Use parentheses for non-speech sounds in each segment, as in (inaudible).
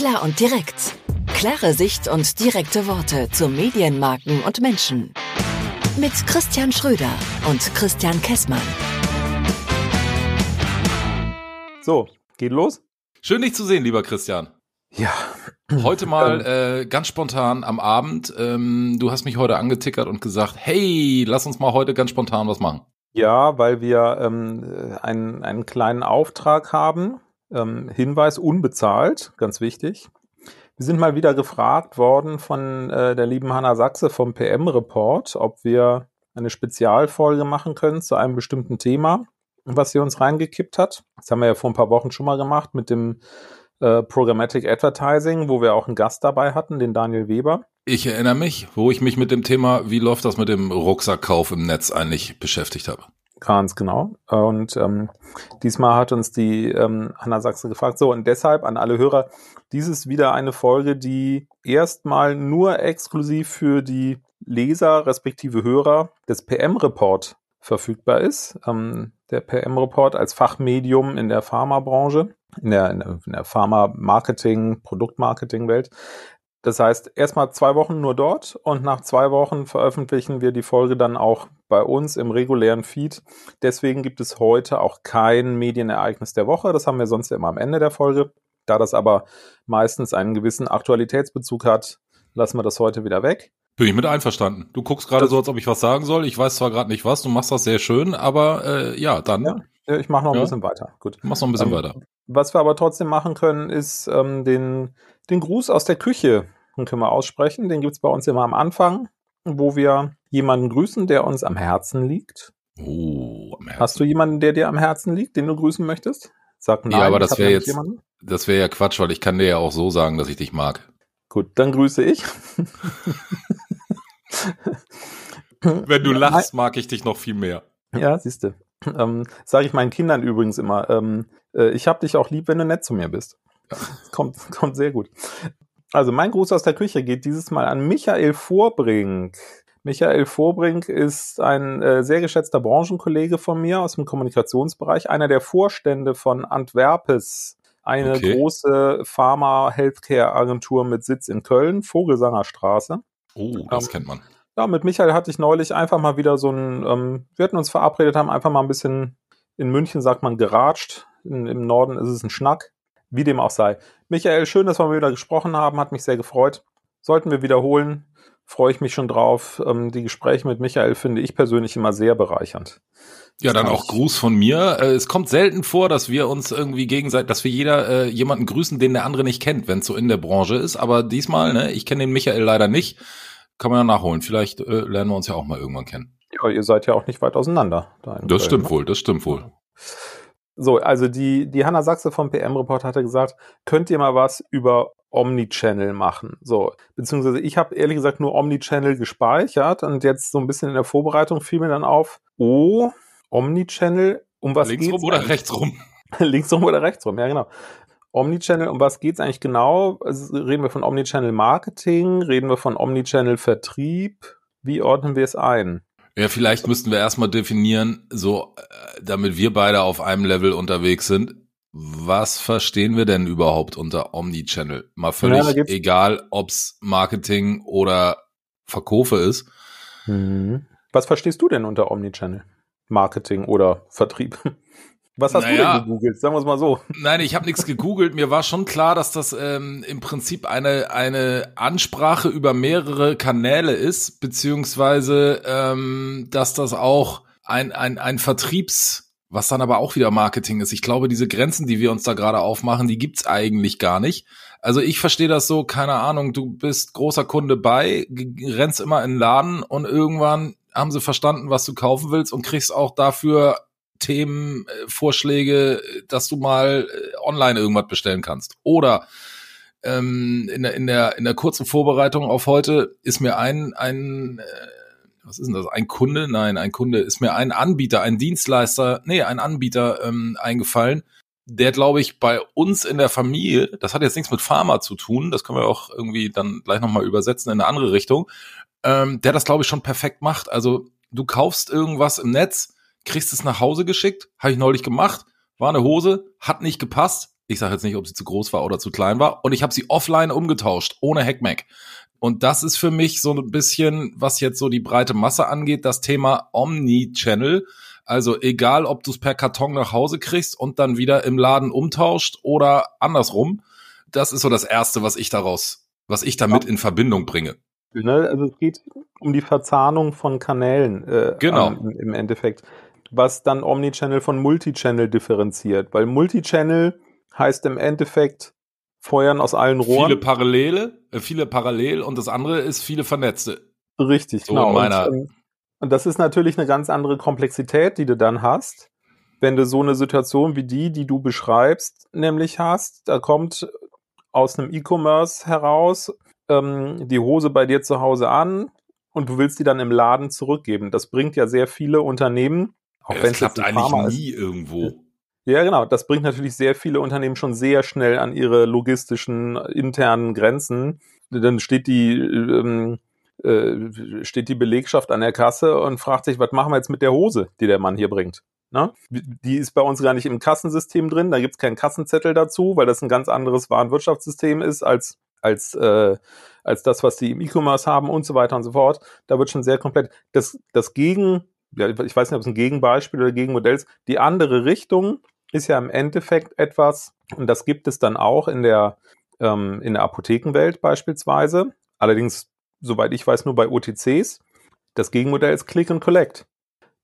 Klar und direkt. Klare Sicht und direkte Worte zu Medienmarken und Menschen. Mit Christian Schröder und Christian Kessmann. So, geht los? Schön, dich zu sehen, lieber Christian. Ja. Heute mal äh, ganz spontan am Abend. Ähm, du hast mich heute angetickert und gesagt, hey, lass uns mal heute ganz spontan was machen. Ja, weil wir ähm, einen, einen kleinen Auftrag haben. Ähm, Hinweis unbezahlt, ganz wichtig. Wir sind mal wieder gefragt worden von äh, der lieben Hanna Sachse vom PM-Report, ob wir eine Spezialfolge machen können zu einem bestimmten Thema, was sie uns reingekippt hat. Das haben wir ja vor ein paar Wochen schon mal gemacht mit dem äh, Programmatic Advertising, wo wir auch einen Gast dabei hatten, den Daniel Weber. Ich erinnere mich, wo ich mich mit dem Thema, wie läuft das mit dem Rucksackkauf im Netz eigentlich beschäftigt habe. Ganz genau. Und ähm, diesmal hat uns die ähm, Hanna Sachse gefragt. So, und deshalb an alle Hörer, dies ist wieder eine Folge, die erstmal nur exklusiv für die Leser respektive Hörer des PM-Report verfügbar ist. Ähm, der PM-Report als Fachmedium in der Pharmabranche, in der, in der Pharma-Marketing, Produktmarketing-Welt. Das heißt, erstmal zwei Wochen nur dort und nach zwei Wochen veröffentlichen wir die Folge dann auch bei uns im regulären Feed. Deswegen gibt es heute auch kein Medienereignis der Woche. Das haben wir sonst immer am Ende der Folge. Da das aber meistens einen gewissen Aktualitätsbezug hat, lassen wir das heute wieder weg. Bin ich mit einverstanden. Du guckst gerade so, als ob ich was sagen soll. Ich weiß zwar gerade nicht was, du machst das sehr schön, aber äh, ja, dann. Ja, ich mache noch ein ja. bisschen weiter. Gut. Du machst noch ein bisschen ähm, weiter. Was wir aber trotzdem machen können, ist ähm, den, den Gruß aus der Küche den können wir aussprechen. Den gibt's bei uns immer am Anfang, wo wir jemanden grüßen, der uns am Herzen liegt. Oh, am Herzen. Hast du jemanden, der dir am Herzen liegt, den du grüßen möchtest? Sag nein. Ja, aber das wäre jetzt, das wäre ja Quatsch, weil ich kann dir ja auch so sagen, dass ich dich mag. Gut, dann grüße ich. (laughs) Wenn du lachst, mag ich dich noch viel mehr. Ja, siehst du. Ähm, Sage ich meinen Kindern übrigens immer. Ähm, äh, ich hab dich auch lieb, wenn du nett zu mir bist. (laughs) Kommt, kommt sehr gut. Also mein Gruß aus der Küche geht dieses Mal an Michael Vorbrink. Michael Vorbrink ist ein äh, sehr geschätzter Branchenkollege von mir aus dem Kommunikationsbereich, einer der Vorstände von Antwerpes, eine okay. große Pharma-Healthcare-Agentur mit Sitz in Köln, Vogelsangerstraße. Oh, das ähm, kennt man. Ja, mit Michael hatte ich neulich einfach mal wieder so ein, ähm, wir hatten uns verabredet, haben einfach mal ein bisschen, in München sagt man geratscht, in, im Norden ist es ein Schnack, wie dem auch sei. Michael, schön, dass wir mal wieder gesprochen haben, hat mich sehr gefreut. Sollten wir wiederholen, freue ich mich schon drauf. Ähm, die Gespräche mit Michael finde ich persönlich immer sehr bereichernd. Ja, dann auch Gruß von mir. Äh, es kommt selten vor, dass wir uns irgendwie gegenseitig, dass wir jeder äh, jemanden grüßen, den der andere nicht kennt, wenn es so in der Branche ist. Aber diesmal, ne, ich kenne den Michael leider nicht. Kann man ja nachholen. Vielleicht äh, lernen wir uns ja auch mal irgendwann kennen. Ja, ihr seid ja auch nicht weit auseinander. Da das Köln, stimmt ne? wohl, das stimmt wohl. So, also die, die Hanna Sachse vom PM-Report hatte gesagt, könnt ihr mal was über Omnichannel machen. So, beziehungsweise ich habe ehrlich gesagt nur Omnichannel gespeichert und jetzt so ein bisschen in der Vorbereitung fiel mir dann auf, oh, Omnichannel, um was Links geht's? Links rum oder rechts rum? (laughs) Links rum oder rechts rum, ja genau. Omnichannel, um was geht's eigentlich genau? Also reden wir von Omnichannel Marketing? Reden wir von Omnichannel Vertrieb? Wie ordnen wir es ein? Ja, vielleicht müssten wir erstmal definieren, so, äh, damit wir beide auf einem Level unterwegs sind. Was verstehen wir denn überhaupt unter Omnichannel? Mal völlig ja, egal, ob's Marketing oder Verkäufe ist. Mhm. Was verstehst du denn unter Omnichannel? Marketing oder Vertrieb? (laughs) Was hast naja, du denn gegoogelt? Sagen wir es mal so. Nein, ich habe nichts gegoogelt. Mir war schon klar, dass das ähm, im Prinzip eine, eine Ansprache über mehrere Kanäle ist, beziehungsweise ähm, dass das auch ein, ein, ein Vertriebs, was dann aber auch wieder Marketing ist. Ich glaube, diese Grenzen, die wir uns da gerade aufmachen, die gibt's eigentlich gar nicht. Also ich verstehe das so, keine Ahnung, du bist großer Kunde bei, rennst immer in den Laden und irgendwann haben sie verstanden, was du kaufen willst und kriegst auch dafür Themenvorschläge, äh, dass du mal äh, online irgendwas bestellen kannst. Oder ähm, in, der, in, der, in der kurzen Vorbereitung auf heute ist mir ein, ein äh, was ist denn das? Ein Kunde? Nein, ein Kunde ist mir ein Anbieter, ein Dienstleister, nee, ein Anbieter ähm, eingefallen, der, glaube ich, bei uns in der Familie, das hat jetzt nichts mit Pharma zu tun, das können wir auch irgendwie dann gleich nochmal übersetzen in eine andere Richtung, ähm, der das, glaube ich, schon perfekt macht. Also du kaufst irgendwas im Netz, kriegst es nach Hause geschickt, habe ich neulich gemacht, war eine Hose, hat nicht gepasst, Ich sage jetzt nicht, ob sie zu groß war oder zu klein war. Und ich habe sie offline umgetauscht, ohne Hackmack. Und das ist für mich so ein bisschen, was jetzt so die breite Masse angeht, das Thema Omni-Channel. Also egal, ob du es per Karton nach Hause kriegst und dann wieder im Laden umtauscht oder andersrum. Das ist so das Erste, was ich daraus, was ich damit in Verbindung bringe. Ne? Also es geht um die Verzahnung von Kanälen äh, Genau. ähm, im Endeffekt, was dann Omnichannel von Multichannel differenziert, weil Multichannel heißt im Endeffekt Feuern aus allen Viele Rohren. Parallele, äh, viele parallel und das andere ist viele vernetzte. Richtig, So genau. in meiner- und, ähm, und das ist natürlich eine ganz andere Komplexität, die du dann hast, wenn du so eine Situation wie die, die du beschreibst, nämlich hast. Da kommt aus einem E-Commerce heraus ähm, die Hose bei dir zu Hause an und du willst die dann im Laden zurückgeben. Das bringt ja sehr viele Unternehmen, auch Ja, wenn das es klappt jetzt eigentlich Pharma ist. nie irgendwo. Ja, genau. Das bringt natürlich sehr viele Unternehmen schon sehr schnell an ihre logistischen internen Grenzen. Dann steht die ähm, äh, steht die Belegschaft an der Kasse und fragt sich, was machen wir jetzt mit der Hose, die der Mann hier bringt? Ne? Die ist bei uns gar nicht im Kassensystem drin, da gibt's keinen Kassenzettel dazu, weil das ein ganz anderes Warenwirtschaftssystem ist als als äh, als das, was die im E-Commerce haben und so weiter und so fort. Da wird schon sehr komplett das das Gegen ja, ich weiß nicht, ob es ein Gegenbeispiel oder Gegenmodell ist. Die andere Richtung ist ja im Endeffekt etwas, und das gibt es dann auch in der, ähm, in der Apothekenwelt beispielsweise. Allerdings, soweit ich weiß, nur bei OTCs. Das Gegenmodell ist Click and Collect.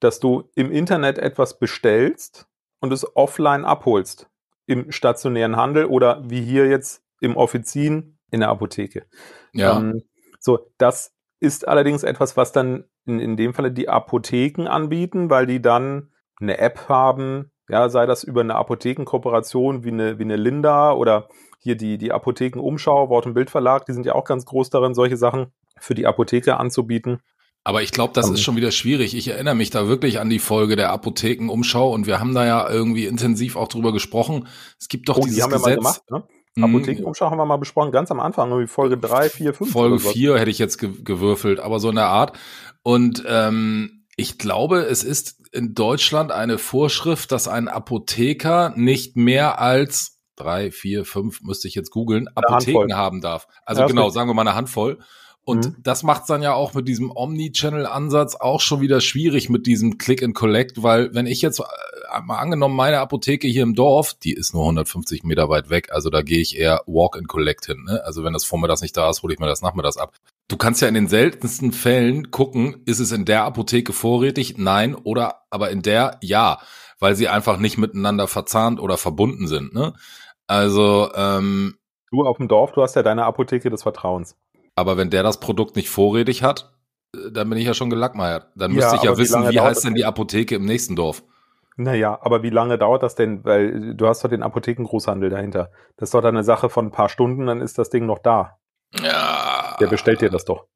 Dass du im Internet etwas bestellst und es offline abholst. Im stationären Handel oder wie hier jetzt im Offizin in der Apotheke. Ja. Ähm, so, das ist allerdings etwas, was dann in, in dem Falle die Apotheken anbieten, weil die dann eine App haben, ja, sei das über eine Apothekenkooperation wie eine, wie eine Linda oder hier die, die Apothekenumschau, Wort- und Bildverlag, die sind ja auch ganz groß darin, solche Sachen für die Apotheke anzubieten. Aber ich glaube, das ist schon wieder schwierig. Ich erinnere mich da wirklich an die Folge der Apothekenumschau und wir haben da ja irgendwie intensiv auch drüber gesprochen. Es gibt doch Oh, dieses die haben wir Gesetz. mal gemacht, ne? Mhm. Apothekenumschau haben wir mal besprochen, ganz am Anfang, irgendwie Folge 3, 4, 5. Folge oder so. 4 hätte ich jetzt ge gewürfelt, aber so in der Art. Und ähm, ich glaube, es ist in Deutschland eine Vorschrift, dass ein Apotheker nicht mehr als drei, vier, fünf, müsste ich jetzt googeln, Apotheken haben darf. Also Ja, genau, sagen wir mal eine Handvoll. Und Mhm. das macht dann ja auch mit diesem Omni-Channel-Ansatz auch schon wieder schwierig mit diesem Click and Collect, weil wenn ich jetzt äh, mal angenommen meine Apotheke hier im Dorf, die ist nur 150 Meter weit weg, also da gehe ich eher Walk and Collect hin. Ne? Also wenn das vormittags nicht da ist, hole ich mir das nachmittags ab. Du kannst ja in den seltensten Fällen gucken, ist es in der Apotheke vorrätig? Nein. Oder aber in der ja, weil sie einfach nicht miteinander verzahnt oder verbunden sind. Ne? Also, ähm, Du auf dem Dorf, du hast ja deine Apotheke des Vertrauens. Aber wenn der das Produkt nicht vorrätig hat, äh, dann bin ich ja schon gelackmeiert. Dann Ja, müsste ich ja wie wissen, wie dauert heißt denn die Apotheke im nächsten Dorf? Naja, aber wie lange dauert das denn? Weil du hast doch den Apothekengroßhandel dahinter. Das ist doch dann eine Sache von ein paar Stunden, dann ist das Ding noch da. Ja. Der bestellt dir das doch.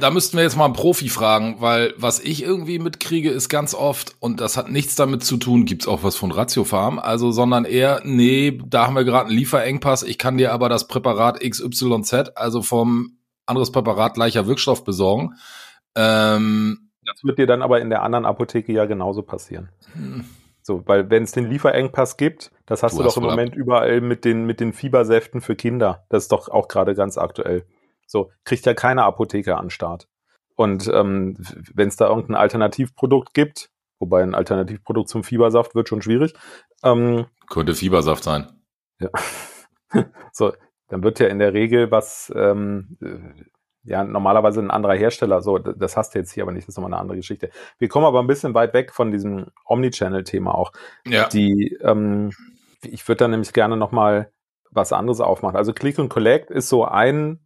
Da müssten wir jetzt mal einen Profi fragen, weil was ich irgendwie mitkriege, ist ganz oft, und das hat nichts damit zu tun, gibt's auch was von Ratio Farm, also, sondern eher, nee, da haben wir gerade einen Lieferengpass, ich kann dir aber das Präparat XYZ, also vom anderes Präparat gleicher Wirkstoff besorgen. Ähm, Das wird dir dann aber in der anderen Apotheke ja genauso passieren. hm, So, weil wenn es den Lieferengpass gibt, das hast Du du, hast doch im wohl ab- Moment überall mit den, mit den Fiebersäften für Kinder. Das ist doch auch gerade ganz aktuell. So, kriegt ja keine Apotheker an Start. Und ähm, wenn es da irgendein Alternativprodukt gibt, wobei ein Alternativprodukt zum Fiebersaft wird schon schwierig, ähm, könnte Fiebersaft sein. Ja. (laughs) so, dann wird ja in der Regel was, ähm, äh, ja, normalerweise ein anderer Hersteller, so, das hast du jetzt hier aber nicht, das ist nochmal eine andere Geschichte. Wir kommen aber ein bisschen weit weg von diesem Omnichannel-Thema auch. Ja. Die, ähm, ich würde da nämlich gerne nochmal was anderes aufmachen. Also Click and Collect ist so ein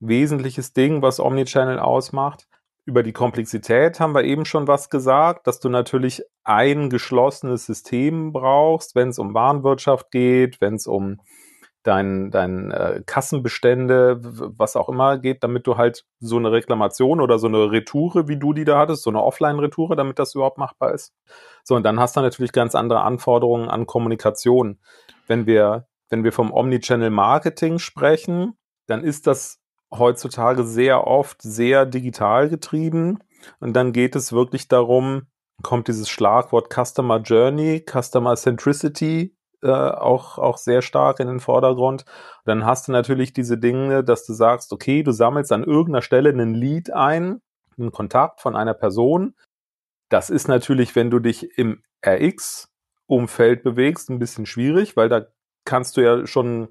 wesentliches Ding, was Omnichannel ausmacht. Über die Komplexität haben wir eben schon was gesagt, dass du natürlich ein geschlossenes System brauchst, wenn es um Warenwirtschaft geht, wenn es um dein, dein äh, Kassenbestände, was auch immer geht, damit du halt so eine Reklamation oder so eine Retoure, wie du die da hattest, so eine Offline-Retoure, damit das überhaupt machbar ist. So, und dann hast du natürlich ganz andere Anforderungen an Kommunikation. Wenn wir, wenn wir vom Omnichannel-Marketing sprechen, dann ist das heutzutage sehr oft sehr digital getrieben. Und dann geht es wirklich darum, kommt dieses Schlagwort Customer Journey, Customer Centricity äh, auch, auch sehr stark in den Vordergrund. Dann hast du natürlich diese Dinge, dass du sagst, okay, du sammelst an irgendeiner Stelle einen Lead ein, einen Kontakt von einer Person. Das ist natürlich, wenn du dich im RX-Umfeld bewegst, ein bisschen schwierig, weil da kannst du ja schon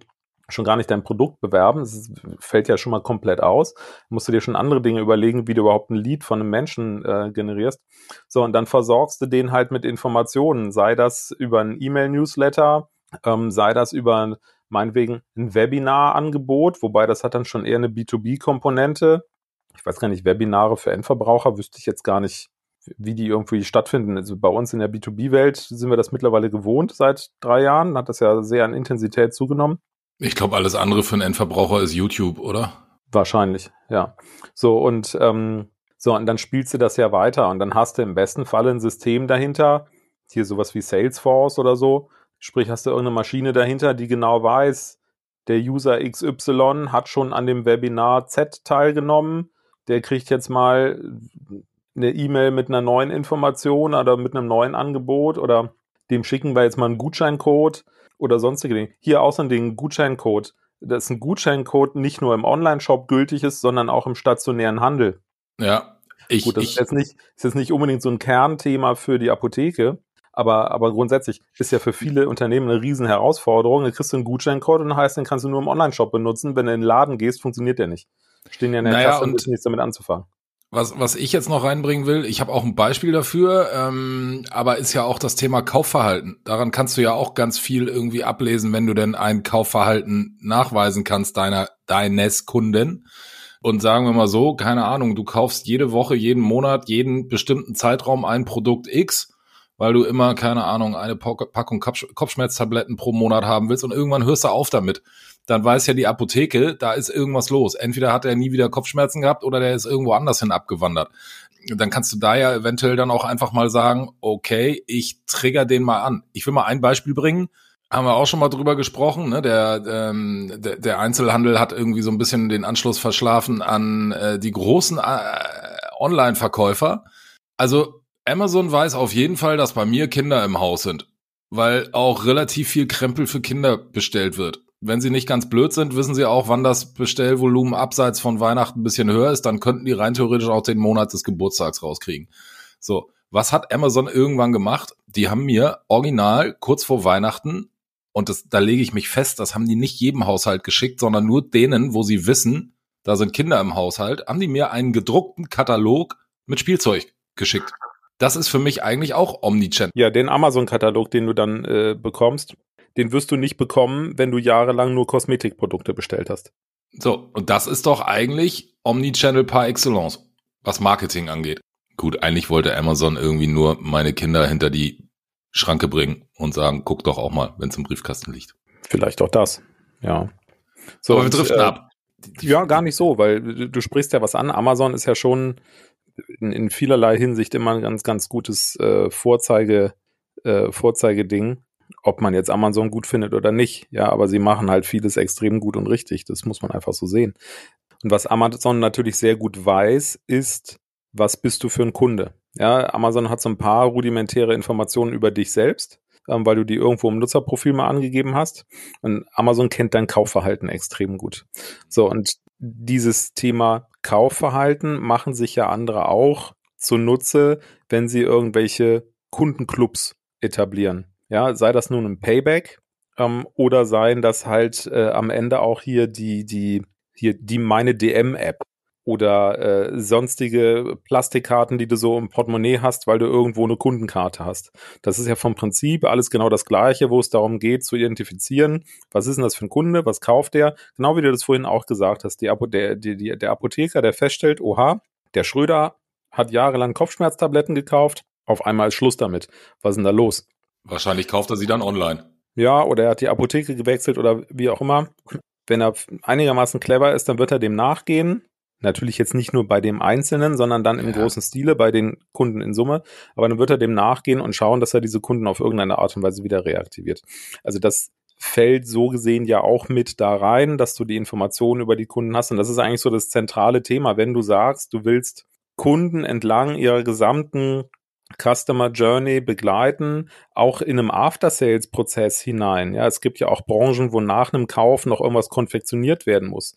schon gar nicht dein Produkt bewerben. Das fällt ja schon mal komplett aus. Musst du dir schon andere Dinge überlegen, wie du überhaupt ein Lead von einem Menschen äh, generierst. So, und dann versorgst du den halt mit Informationen, sei das über ein E-Mail-Newsletter, ähm, sei das über meinetwegen ein Webinar-Angebot, wobei das hat dann schon eher eine B2B-Komponente. Ich weiß gar nicht, Webinare für Endverbraucher wüsste ich jetzt gar nicht, wie die irgendwie stattfinden. Also bei uns in der B2B-Welt sind wir das mittlerweile gewohnt seit drei Jahren, hat das ja sehr an Intensität zugenommen. Ich glaube, alles andere für einen Endverbraucher ist YouTube, oder? Wahrscheinlich, ja. So, und ähm, so, und dann spielst du das ja weiter und dann hast du im besten Fall ein System dahinter, hier sowas wie Salesforce oder so. Sprich, hast du irgendeine Maschine dahinter, die genau weiß, der User XY hat schon an dem Webinar Z teilgenommen, der kriegt jetzt mal eine E-Mail mit einer neuen Information oder mit einem neuen Angebot oder dem schicken wir jetzt mal einen Gutscheincode oder sonstige Dinge. Hier außerdem Gutscheincode. Das ist ein Gutscheincode nicht nur im Online-Shop gültig ist, sondern auch im stationären Handel. Ja, ich, Gut, das ich, ist, jetzt nicht, ist jetzt nicht unbedingt so ein Kernthema für die Apotheke, aber, aber grundsätzlich ist ja für viele Unternehmen eine riesen Herausforderung. Da kriegst du einen Gutscheincode und heißt, den kannst du nur im Online-Shop benutzen. Wenn du in den Laden gehst, funktioniert der nicht. Stehen ja in der naja, Kasse und ist nichts damit anzufangen. Was, was ich jetzt noch reinbringen will, ich habe auch ein Beispiel dafür, ähm, aber ist ja auch das Thema Kaufverhalten. Daran kannst du ja auch ganz viel irgendwie ablesen, wenn du denn ein Kaufverhalten nachweisen kannst deiner deines Kunden. Und sagen wir mal so, keine Ahnung, du kaufst jede Woche, jeden Monat, jeden bestimmten Zeitraum ein Produkt X, weil du immer, keine Ahnung, eine Packung Kopfschmerztabletten pro Monat haben willst und irgendwann hörst du auf damit dann weiß ja die Apotheke, da ist irgendwas los. Entweder hat er nie wieder Kopfschmerzen gehabt oder der ist irgendwo anders hin abgewandert. Dann kannst du da ja eventuell dann auch einfach mal sagen, okay, ich trigger den mal an. Ich will mal ein Beispiel bringen. Haben wir auch schon mal drüber gesprochen. Ne? Der, ähm, der, der Einzelhandel hat irgendwie so ein bisschen den Anschluss verschlafen an äh, die großen äh, Online-Verkäufer. Also Amazon weiß auf jeden Fall, dass bei mir Kinder im Haus sind, weil auch relativ viel Krempel für Kinder bestellt wird wenn sie nicht ganz blöd sind, wissen sie auch, wann das Bestellvolumen abseits von Weihnachten ein bisschen höher ist, dann könnten die rein theoretisch auch den Monat des Geburtstags rauskriegen. So, was hat Amazon irgendwann gemacht? Die haben mir original kurz vor Weihnachten, und das, da lege ich mich fest, das haben die nicht jedem Haushalt geschickt, sondern nur denen, wo sie wissen, da sind Kinder im Haushalt, haben die mir einen gedruckten Katalog mit Spielzeug geschickt. Das ist für mich eigentlich auch Omnichannel. Ja, den Amazon-Katalog, den du dann äh, bekommst, den wirst du nicht bekommen, wenn du jahrelang nur Kosmetikprodukte bestellt hast. So, und das ist doch eigentlich Omnichannel par excellence, was Marketing angeht. Gut, eigentlich wollte Amazon irgendwie nur meine Kinder hinter die Schranke bringen und sagen, guck doch auch mal, wenn es im Briefkasten liegt. Vielleicht auch das, ja. So, Aber wir driften äh, ab. Ja, gar nicht so, weil du, du, sprichst ja was an. Amazon ist ja schon in, in vielerlei Hinsicht immer ein ganz, ganz gutes äh, Vorzeige, äh, Vorzeigeding ob man jetzt Amazon gut findet oder nicht. Ja, aber sie machen halt vieles extrem gut und richtig. Das muss man einfach so sehen. Und was Amazon natürlich sehr gut weiß, ist, was bist du für ein Kunde? Ja, Amazon hat so ein paar rudimentäre Informationen über dich selbst, ähm, weil du die irgendwo im Nutzerprofil mal angegeben hast. Und Amazon kennt dein Kaufverhalten extrem gut. So, und dieses Thema Kaufverhalten machen sich ja andere auch zunutze, wenn sie irgendwelche Kundenclubs etablieren. Ja, sei das nun ein Payback ähm, oder seien das halt äh, am Ende auch hier die, die, hier die meine DM-App oder äh, sonstige Plastikkarten, die du so im Portemonnaie hast, weil du irgendwo eine Kundenkarte hast. Das ist ja vom Prinzip alles genau das Gleiche, wo es darum geht zu identifizieren, was ist denn das für ein Kunde, was kauft der, genau wie du das vorhin auch gesagt hast, die Apo der, die, die, der Apotheker, der feststellt, oha, der Schröder hat jahrelang Kopfschmerztabletten gekauft, auf einmal ist Schluss damit. Was ist denn da los? Wahrscheinlich kauft er sie dann online. Ja, oder er hat die Apotheke gewechselt oder wie auch immer. Wenn er einigermaßen clever ist, dann wird er dem nachgehen. Natürlich jetzt nicht nur bei dem Einzelnen, sondern dann im ja. großen Stile bei den Kunden in Summe. Aber dann wird er dem nachgehen und schauen, dass er diese Kunden auf irgendeine Art und Weise wieder reaktiviert. Also das fällt so gesehen ja auch mit da rein, dass du die Informationen über die Kunden hast. Und das ist eigentlich so das zentrale Thema. Wenn du sagst, du willst Kunden entlang ihrer gesamten Customer Journey begleiten, auch in einem After-Sales-Prozess hinein. Ja, es gibt ja auch Branchen, wo nach einem Kauf noch irgendwas konfektioniert werden muss.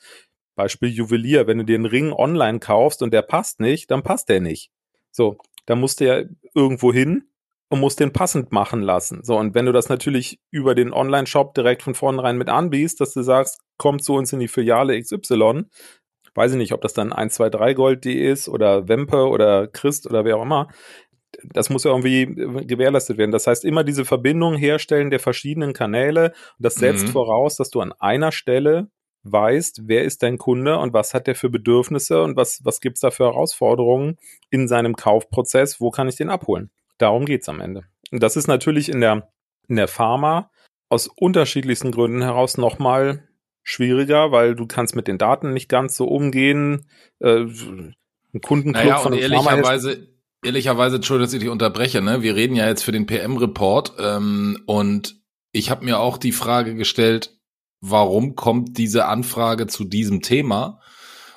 Beispiel Juwelier, wenn du dir einen Ring online kaufst und der passt nicht, dann passt der nicht. So, da musst du ja irgendwo hin und musst den passend machen lassen. So, und wenn du das natürlich über den Online-Shop direkt von vornherein mit anbiest, dass du sagst, komm zu uns in die Filiale XY, weiß ich nicht, ob das dann 123gold.de ist oder Wempe oder Christ oder wer auch immer, das muss ja irgendwie gewährleistet werden. Das heißt, immer diese Verbindung herstellen der verschiedenen Kanäle. das setzt mhm. voraus, dass du an einer Stelle weißt, wer ist dein Kunde und was hat der für Bedürfnisse und was, was gibt's da für Herausforderungen in seinem Kaufprozess, wo kann ich den abholen? Darum geht's am Ende. Und das ist natürlich in der, in der Pharma aus unterschiedlichsten Gründen heraus nochmal schwieriger, weil du kannst mit den Daten nicht ganz so umgehen. Äh, ein Kundenclub naja, von einem ehrlicherweise, ehrlicherweise, Entschuldigung, dass ich dich unterbreche, ne? Wir reden ja jetzt für den PM-Report ähm, und ich habe mir auch die Frage gestellt, warum kommt diese Anfrage zu diesem Thema?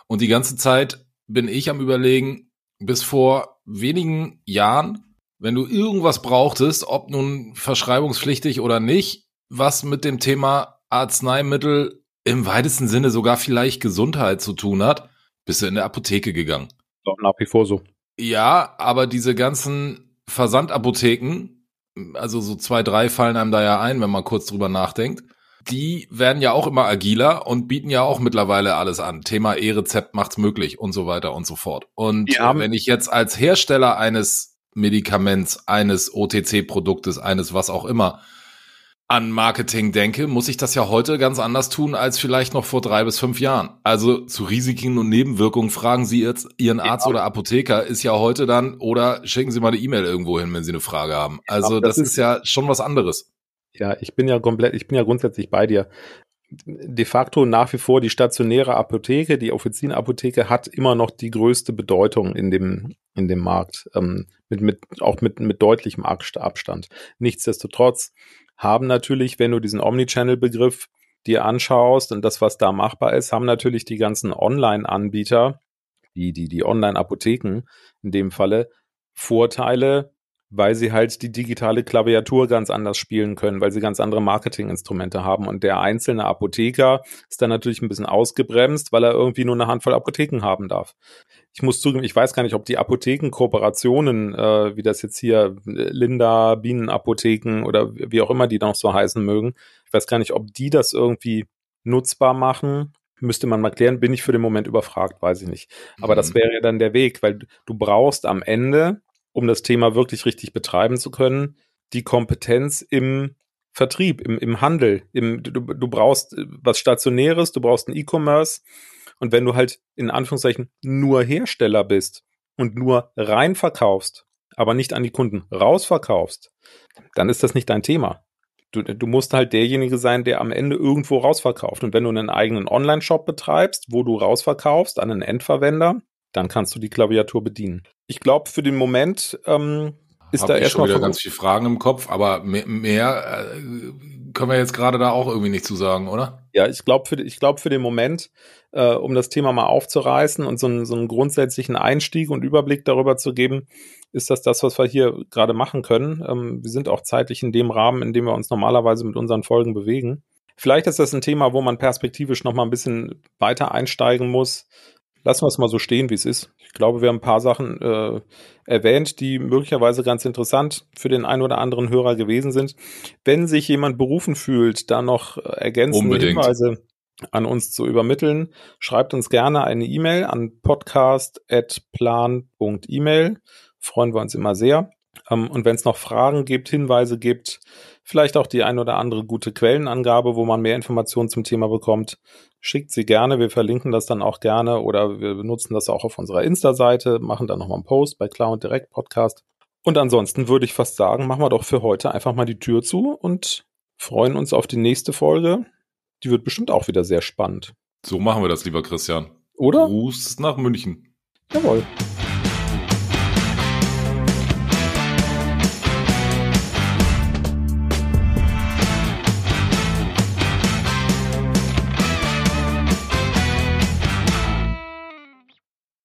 Und die ganze Zeit bin ich am überlegen, bis vor wenigen Jahren, wenn du irgendwas brauchtest, ob nun verschreibungspflichtig oder nicht, was mit dem Thema Arzneimittel im weitesten Sinne sogar vielleicht Gesundheit zu tun hat, bist du in der Apotheke gegangen. Doch nach wie vor so. Ja, aber diese ganzen Versandapotheken, also so zwei, drei fallen einem da ja ein, wenn man kurz drüber nachdenkt. Die werden ja auch immer agiler und bieten ja auch mittlerweile alles an. Thema E-Rezept macht's möglich und so weiter und so fort. Und ja. wenn ich jetzt als Hersteller eines Medikaments, eines OTC-Produktes, eines was auch immer, an Marketing denke, muss ich das ja heute ganz anders tun als vielleicht noch vor drei bis fünf Jahren. Also zu Risiken und Nebenwirkungen fragen Sie jetzt Ihren Arzt oder Apotheker ist ja heute dann oder schicken Sie mal eine E-Mail irgendwo hin, wenn Sie eine Frage haben. Also das, das ist, ist ja schon was anderes. Ja, ich bin ja komplett, ich bin ja grundsätzlich bei dir. De facto nach wie vor die stationäre Apotheke, die Offizienapotheke hat immer noch die größte Bedeutung in dem, in dem Markt, ähm, mit, mit, auch mit, mit deutlichem Abstand. Nichtsdestotrotz haben natürlich, wenn du diesen Omnichannel-Begriff dir anschaust und das, was da machbar ist, haben natürlich die ganzen Online-Anbieter, die, die, die Online-Apotheken in dem Falle, Vorteile, weil sie halt die digitale Klaviatur ganz anders spielen können, weil sie ganz andere Marketinginstrumente haben. Und der einzelne Apotheker ist dann natürlich ein bisschen ausgebremst, weil er irgendwie nur eine Handvoll Apotheken haben darf. Ich muss zugeben, ich weiß gar nicht, ob die Apothekenkooperationen, äh, wie das jetzt hier Linda, Bienenapotheken oder wie auch immer die noch so heißen mögen, ich weiß gar nicht, ob die das irgendwie nutzbar machen. Müsste man mal klären, bin ich für den Moment überfragt, weiß ich nicht. Aber mhm. das wäre ja dann der Weg, weil du brauchst am Ende um das Thema wirklich richtig betreiben zu können, die Kompetenz im Vertrieb, im, im Handel. Im, du, du brauchst was Stationäres, du brauchst ein E-Commerce. Und wenn du halt in Anführungszeichen nur Hersteller bist und nur rein verkaufst, aber nicht an die Kunden rausverkaufst, dann ist das nicht dein Thema. Du, du musst halt derjenige sein, der am Ende irgendwo rausverkauft. Und wenn du einen eigenen Online-Shop betreibst, wo du rausverkaufst an einen Endverwender, dann kannst du die Klaviatur bedienen. Ich glaube, für den Moment ähm, ist Hab da erstmal wieder ganz viele Fragen im Kopf, aber mehr, mehr äh, können wir jetzt gerade da auch irgendwie nicht zu sagen, oder? Ja, ich glaube für, ich glaube für den Moment, äh, um das Thema mal aufzureißen und so einen, so einen grundsätzlichen Einstieg und Überblick darüber zu geben, ist das das, was wir hier gerade machen können. Ähm, wir sind auch zeitlich in dem Rahmen, in dem wir uns normalerweise mit unseren Folgen bewegen. Vielleicht ist das ein Thema, wo man perspektivisch noch mal ein bisschen weiter einsteigen muss, lassen wir es mal so stehen, wie es ist. Ich glaube, wir haben ein paar Sachen äh, erwähnt, die möglicherweise ganz interessant für den einen oder anderen Hörer gewesen sind. Wenn sich jemand berufen fühlt, da noch ergänzende Unbedingt. Hinweise an uns zu übermitteln, schreibt uns gerne eine E-Mail an podcast.plan.email. Freuen wir uns immer sehr. Ähm, und wenn es noch Fragen gibt, Hinweise gibt, vielleicht auch die ein oder andere gute Quellenangabe, wo man mehr Informationen zum Thema bekommt, schickt sie gerne. Wir verlinken das dann auch gerne oder wir benutzen das auch auf unserer Insta-Seite, machen dann nochmal einen Post bei Cloud Direct Podcast. Und ansonsten würde ich fast sagen, machen wir doch für heute einfach mal die Tür zu und freuen uns auf die nächste Folge. Die wird bestimmt auch wieder sehr spannend. So machen wir das, lieber Christian. Oder? Gruß nach München. Jawohl.